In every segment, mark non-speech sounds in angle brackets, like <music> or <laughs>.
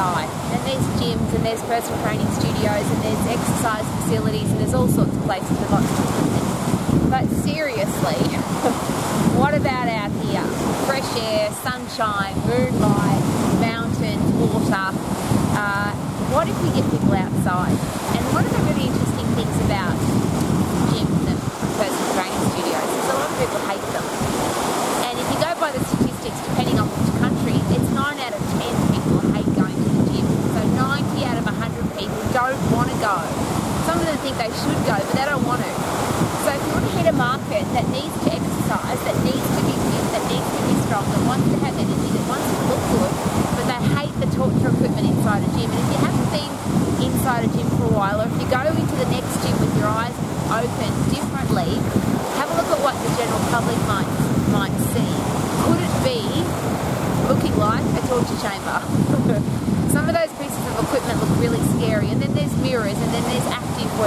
there's gyms and there's personal training studios and there's exercise facilities and there's all sorts of places with lots of people equipment. But seriously, <laughs> what about out here? Fresh air, sunshine, moonlight, mountains, water. Uh, what if we get people outside? And one of the really interesting things about gyms and personal training studios is a lot of people hate them. And if you go by the statistics, depending on which country, it's 9 out of 10 people hate going to the gym. So 90 out of 100 people don't want to go. Some of them think they should go, but they don't want to. So if you want to hit a market that needs to exercise, that needs to be fit, that needs to be strong, that wants to have energy, that wants to look good, but they hate the torture equipment inside a gym. And if you haven't been inside a gym for a while, or if you go into the next gym with your eyes open differently, have a look at what the general public might might see. Could it be looking like a torture chamber? Some of those pieces of equipment look really scary, and then there's mirrors, and then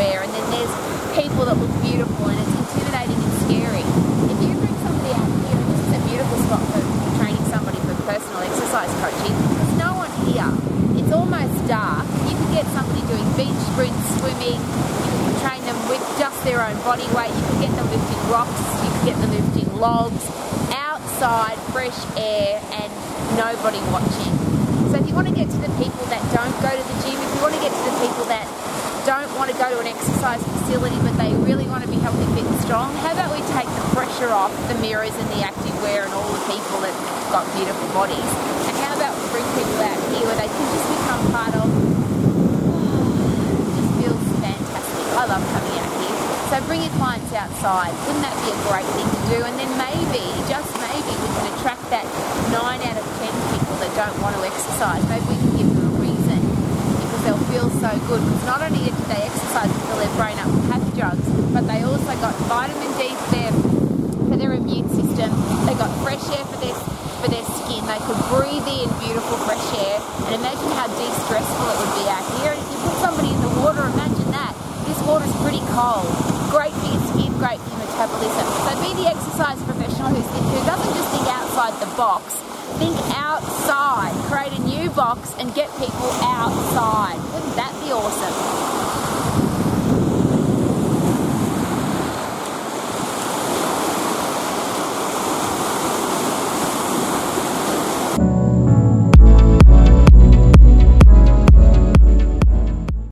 and then there's people that look beautiful, and it's intimidating and scary. If you bring somebody out here, and this is a beautiful spot for training somebody for personal exercise coaching, there's no one here. It's almost dark. You can get somebody doing beach sprints, swimming, you can train them with just their own body weight, you can get them lifting rocks, you can get them lifting logs, outside, fresh air, and nobody watching. So if you want to get to the people that don't go to the gym, if you want to get to the people that don't want to go to an exercise facility but they really want to be healthy, fit and strong, how about we take the pressure off the mirrors and the active wear and all the people that got beautiful bodies and how about we bring people out here where they can just become part of just feels fantastic. I love coming out here. So bring your clients outside. Wouldn't that be a great thing to do? And then maybe, just maybe, we can attract that 9 out of 10 people that don't want to exercise. Maybe we can give them a reason because they'll feel so good. Because not only they exercise and fill their brain up with happy drugs, but they also got vitamin D for their, for their immune system. They got fresh air for their, for their skin. They could breathe in beautiful fresh air. And imagine how de-stressful it would be out here. And if you put somebody in the water, imagine that. This water's pretty cold. Great for your skin, great for your metabolism. So be the exercise professional who's, who doesn't just think outside the box, think outside. Create a new box and get people outside. Wouldn't that?